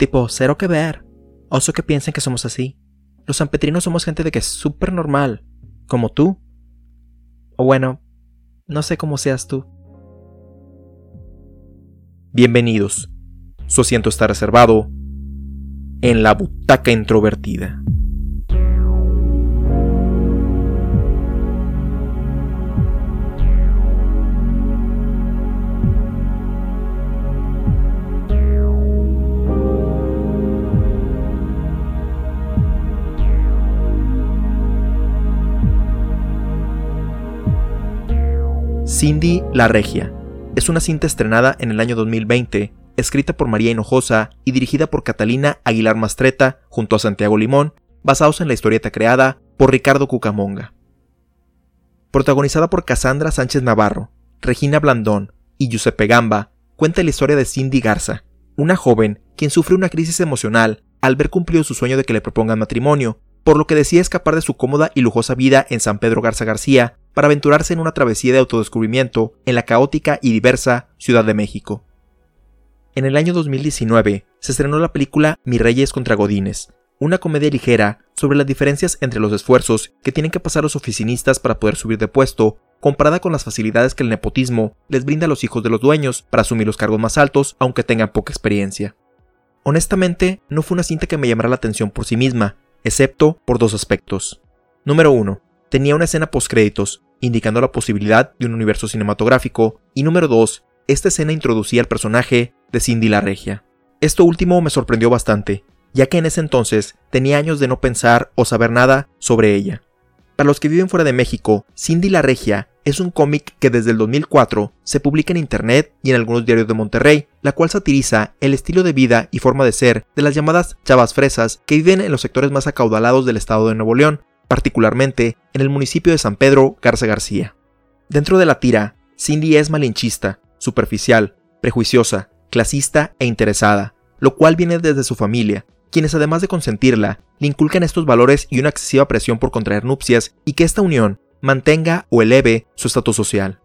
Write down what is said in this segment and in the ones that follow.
Tipo, cero que ver. Oso que piensen que somos así. Los sanpetrinos somos gente de que es súper normal. Como tú. O bueno, no sé cómo seas tú. Bienvenidos. Su asiento está reservado en la butaca introvertida. Cindy la Regia es una cinta estrenada en el año 2020, escrita por María Hinojosa y dirigida por Catalina Aguilar Mastreta junto a Santiago Limón, basados en la historieta creada por Ricardo Cucamonga. Protagonizada por Cassandra Sánchez Navarro, Regina Blandón y Giuseppe Gamba, cuenta la historia de Cindy Garza, una joven quien sufre una crisis emocional al ver cumplido su sueño de que le propongan matrimonio, por lo que decide escapar de su cómoda y lujosa vida en San Pedro Garza García para aventurarse en una travesía de autodescubrimiento en la caótica y diversa Ciudad de México. En el año 2019 se estrenó la película Mi Reyes contra Godines, una comedia ligera sobre las diferencias entre los esfuerzos que tienen que pasar los oficinistas para poder subir de puesto, comparada con las facilidades que el nepotismo les brinda a los hijos de los dueños para asumir los cargos más altos aunque tengan poca experiencia. Honestamente, no fue una cinta que me llamara la atención por sí misma, excepto por dos aspectos. Número 1 tenía una escena postcréditos, indicando la posibilidad de un universo cinematográfico, y número 2, esta escena introducía al personaje de Cindy la Regia. Esto último me sorprendió bastante, ya que en ese entonces tenía años de no pensar o saber nada sobre ella. Para los que viven fuera de México, Cindy la Regia es un cómic que desde el 2004 se publica en internet y en algunos diarios de Monterrey, la cual satiriza el estilo de vida y forma de ser de las llamadas chavas fresas que viven en los sectores más acaudalados del estado de Nuevo León, particularmente en el municipio de San Pedro Garza García. Dentro de la tira, Cindy es malinchista, superficial, prejuiciosa, clasista e interesada, lo cual viene desde su familia, quienes además de consentirla, le inculcan estos valores y una excesiva presión por contraer nupcias y que esta unión mantenga o eleve su estatus social.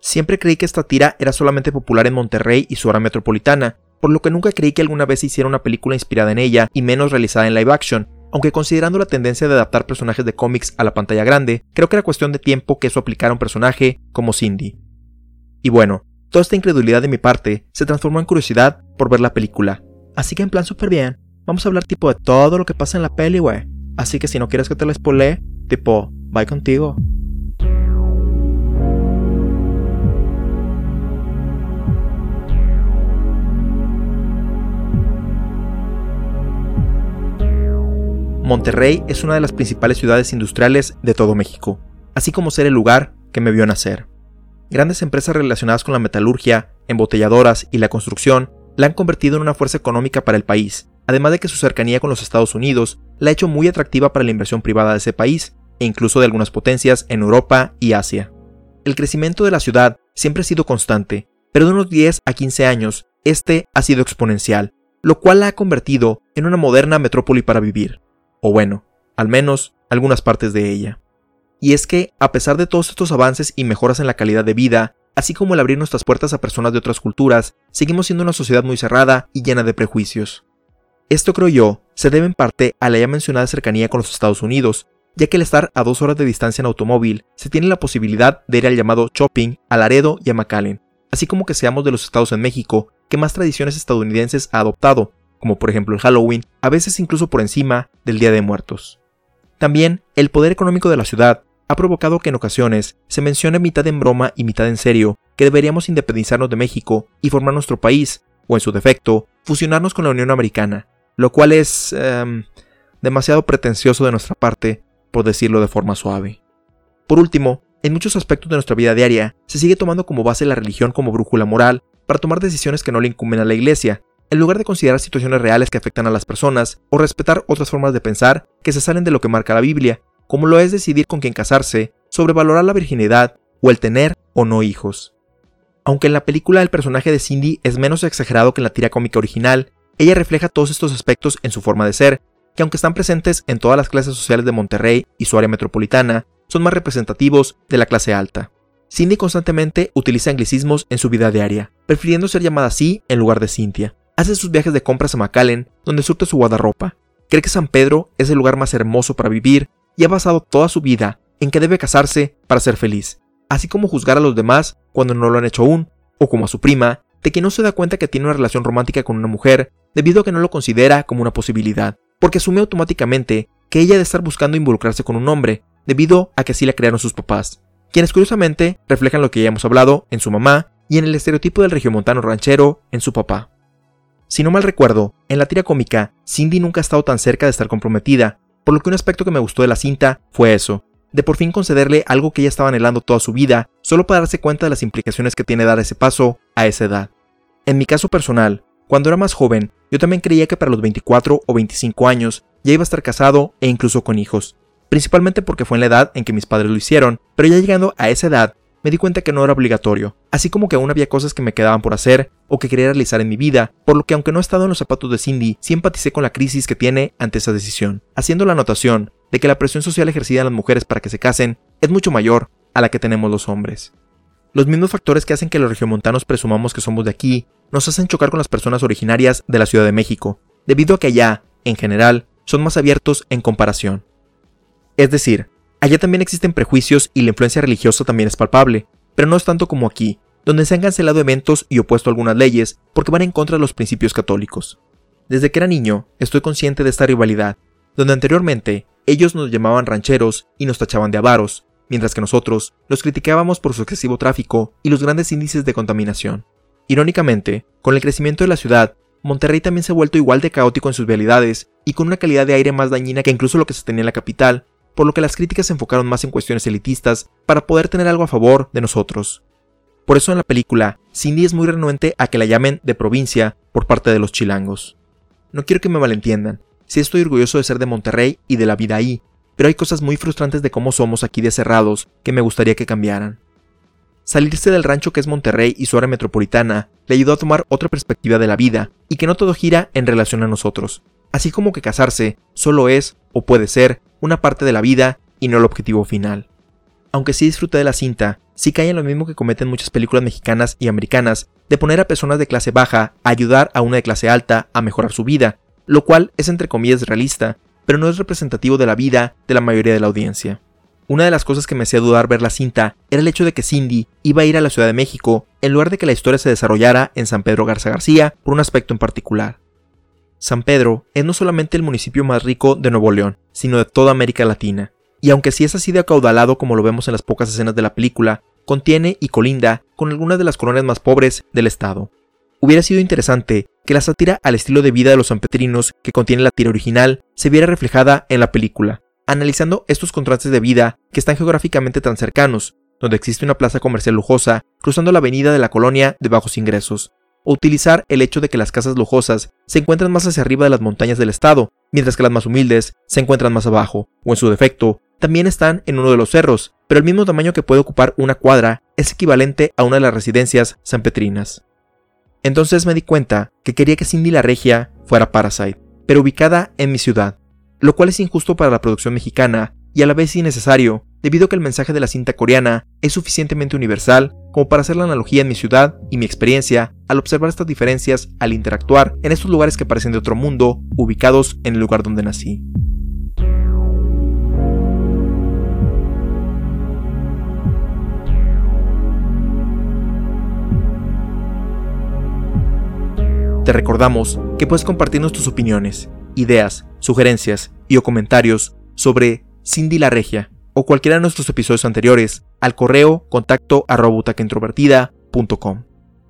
Siempre creí que esta tira era solamente popular en Monterrey y su área metropolitana, por lo que nunca creí que alguna vez hiciera una película inspirada en ella y menos realizada en live action, aunque considerando la tendencia de adaptar personajes de cómics a la pantalla grande, creo que era cuestión de tiempo que eso aplicara a un personaje como Cindy. Y bueno, toda esta incredulidad de mi parte se transformó en curiosidad por ver la película. Así que en plan súper bien, vamos a hablar tipo de todo lo que pasa en la peli, wey. Así que si no quieres que te la spoilee, tipo, bye contigo. Monterrey es una de las principales ciudades industriales de todo México, así como ser el lugar que me vio nacer. Grandes empresas relacionadas con la metalurgia, embotelladoras y la construcción la han convertido en una fuerza económica para el país, además de que su cercanía con los Estados Unidos la ha hecho muy atractiva para la inversión privada de ese país, e incluso de algunas potencias en Europa y Asia. El crecimiento de la ciudad siempre ha sido constante, pero de unos 10 a 15 años, este ha sido exponencial, lo cual la ha convertido en una moderna metrópoli para vivir o bueno, al menos algunas partes de ella. Y es que, a pesar de todos estos avances y mejoras en la calidad de vida, así como el abrir nuestras puertas a personas de otras culturas, seguimos siendo una sociedad muy cerrada y llena de prejuicios. Esto creo yo se debe en parte a la ya mencionada cercanía con los Estados Unidos, ya que al estar a dos horas de distancia en automóvil, se tiene la posibilidad de ir al llamado shopping a Laredo y a McAllen, así como que seamos de los estados en México que más tradiciones estadounidenses ha adoptado, como por ejemplo el Halloween, a veces incluso por encima del Día de Muertos. También, el poder económico de la ciudad ha provocado que en ocasiones se mencione mitad en broma y mitad en serio que deberíamos independizarnos de México y formar nuestro país, o en su defecto, fusionarnos con la Unión Americana, lo cual es em, demasiado pretencioso de nuestra parte, por decirlo de forma suave. Por último, en muchos aspectos de nuestra vida diaria, se sigue tomando como base la religión como brújula moral para tomar decisiones que no le incumben a la Iglesia, en lugar de considerar situaciones reales que afectan a las personas o respetar otras formas de pensar que se salen de lo que marca la Biblia, como lo es decidir con quién casarse, sobrevalorar la virginidad o el tener o no hijos. Aunque en la película el personaje de Cindy es menos exagerado que en la tira cómica original, ella refleja todos estos aspectos en su forma de ser, que aunque están presentes en todas las clases sociales de Monterrey y su área metropolitana, son más representativos de la clase alta. Cindy constantemente utiliza anglicismos en su vida diaria, prefiriendo ser llamada así en lugar de Cynthia, hace sus viajes de compras a McAllen donde surte su guardarropa. Cree que San Pedro es el lugar más hermoso para vivir y ha basado toda su vida en que debe casarse para ser feliz, así como juzgar a los demás cuando no lo han hecho aún, o como a su prima, de que no se da cuenta que tiene una relación romántica con una mujer debido a que no lo considera como una posibilidad, porque asume automáticamente que ella debe estar buscando involucrarse con un hombre, debido a que así la crearon sus papás, quienes curiosamente reflejan lo que ya hemos hablado en su mamá y en el estereotipo del regiomontano ranchero en su papá. Si no mal recuerdo, en la tira cómica, Cindy nunca ha estado tan cerca de estar comprometida, por lo que un aspecto que me gustó de la cinta fue eso, de por fin concederle algo que ella estaba anhelando toda su vida, solo para darse cuenta de las implicaciones que tiene dar ese paso a esa edad. En mi caso personal, cuando era más joven, yo también creía que para los 24 o 25 años ya iba a estar casado e incluso con hijos, principalmente porque fue en la edad en que mis padres lo hicieron, pero ya llegando a esa edad me di cuenta que no era obligatorio, así como que aún había cosas que me quedaban por hacer o que quería realizar en mi vida, por lo que aunque no he estado en los zapatos de Cindy, sí empaticé con la crisis que tiene ante esa decisión, haciendo la anotación de que la presión social ejercida en las mujeres para que se casen es mucho mayor a la que tenemos los hombres. Los mismos factores que hacen que los regiomontanos presumamos que somos de aquí nos hacen chocar con las personas originarias de la Ciudad de México, debido a que allá, en general, son más abiertos en comparación. Es decir, Allá también existen prejuicios y la influencia religiosa también es palpable, pero no es tanto como aquí, donde se han cancelado eventos y opuesto algunas leyes porque van en contra de los principios católicos. Desde que era niño, estoy consciente de esta rivalidad, donde anteriormente ellos nos llamaban rancheros y nos tachaban de avaros, mientras que nosotros los criticábamos por su excesivo tráfico y los grandes índices de contaminación. Irónicamente, con el crecimiento de la ciudad, Monterrey también se ha vuelto igual de caótico en sus vialidades y con una calidad de aire más dañina que incluso lo que se tenía en la capital, por lo que las críticas se enfocaron más en cuestiones elitistas para poder tener algo a favor de nosotros. Por eso en la película, Cindy es muy renuente a que la llamen de provincia por parte de los chilangos. No quiero que me malentiendan, sí estoy orgulloso de ser de Monterrey y de la vida ahí, pero hay cosas muy frustrantes de cómo somos aquí de cerrados que me gustaría que cambiaran. Salirse del rancho que es Monterrey y su área metropolitana le ayudó a tomar otra perspectiva de la vida y que no todo gira en relación a nosotros, así como que casarse solo es, o puede ser, una parte de la vida y no el objetivo final. Aunque sí disfruté de la cinta, sí cae en lo mismo que cometen muchas películas mexicanas y americanas, de poner a personas de clase baja a ayudar a una de clase alta a mejorar su vida, lo cual es entre comillas realista, pero no es representativo de la vida de la mayoría de la audiencia. Una de las cosas que me hacía dudar ver la cinta era el hecho de que Cindy iba a ir a la Ciudad de México en lugar de que la historia se desarrollara en San Pedro Garza García por un aspecto en particular. San Pedro es no solamente el municipio más rico de Nuevo León, sino de toda América Latina. Y aunque sí es así de acaudalado como lo vemos en las pocas escenas de la película, contiene y colinda con algunas de las colonias más pobres del estado. Hubiera sido interesante que la sátira al estilo de vida de los sanpetrinos que contiene la tira original se viera reflejada en la película, analizando estos contrastes de vida que están geográficamente tan cercanos, donde existe una plaza comercial lujosa cruzando la avenida de la colonia de bajos ingresos, o utilizar el hecho de que las casas lujosas se encuentran más hacia arriba de las montañas del estado, mientras que las más humildes se encuentran más abajo, o en su defecto, también están en uno de los cerros, pero el mismo tamaño que puede ocupar una cuadra es equivalente a una de las residencias sanpetrinas. Entonces me di cuenta que quería que Cindy la Regia fuera Parasite, pero ubicada en mi ciudad, lo cual es injusto para la producción mexicana y a la vez innecesario, debido a que el mensaje de la cinta coreana es suficientemente universal como para hacer la analogía en mi ciudad y mi experiencia al observar estas diferencias al interactuar en estos lugares que parecen de otro mundo, ubicados en el lugar donde nací. Te recordamos que puedes compartirnos tus opiniones, ideas, sugerencias y o comentarios sobre Cindy la Regia o cualquiera de nuestros episodios anteriores al correo contacto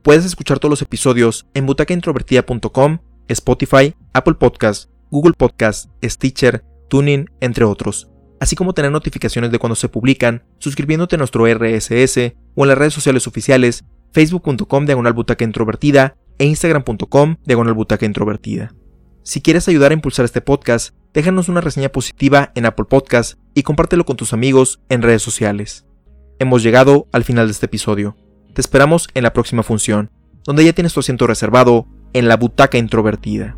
Puedes escuchar todos los episodios en butacaintrovertida.com, Spotify, Apple Podcasts, Google Podcasts, Stitcher, Tuning, entre otros, así como tener notificaciones de cuando se publican, suscribiéndote a nuestro RSS o en las redes sociales oficiales facebook.com diagonal introvertida e instagram.com diagonal introvertida. Si quieres ayudar a impulsar este podcast, déjanos una reseña positiva en Apple Podcast y compártelo con tus amigos en redes sociales. Hemos llegado al final de este episodio. Te esperamos en la próxima función, donde ya tienes tu asiento reservado en la butaca introvertida.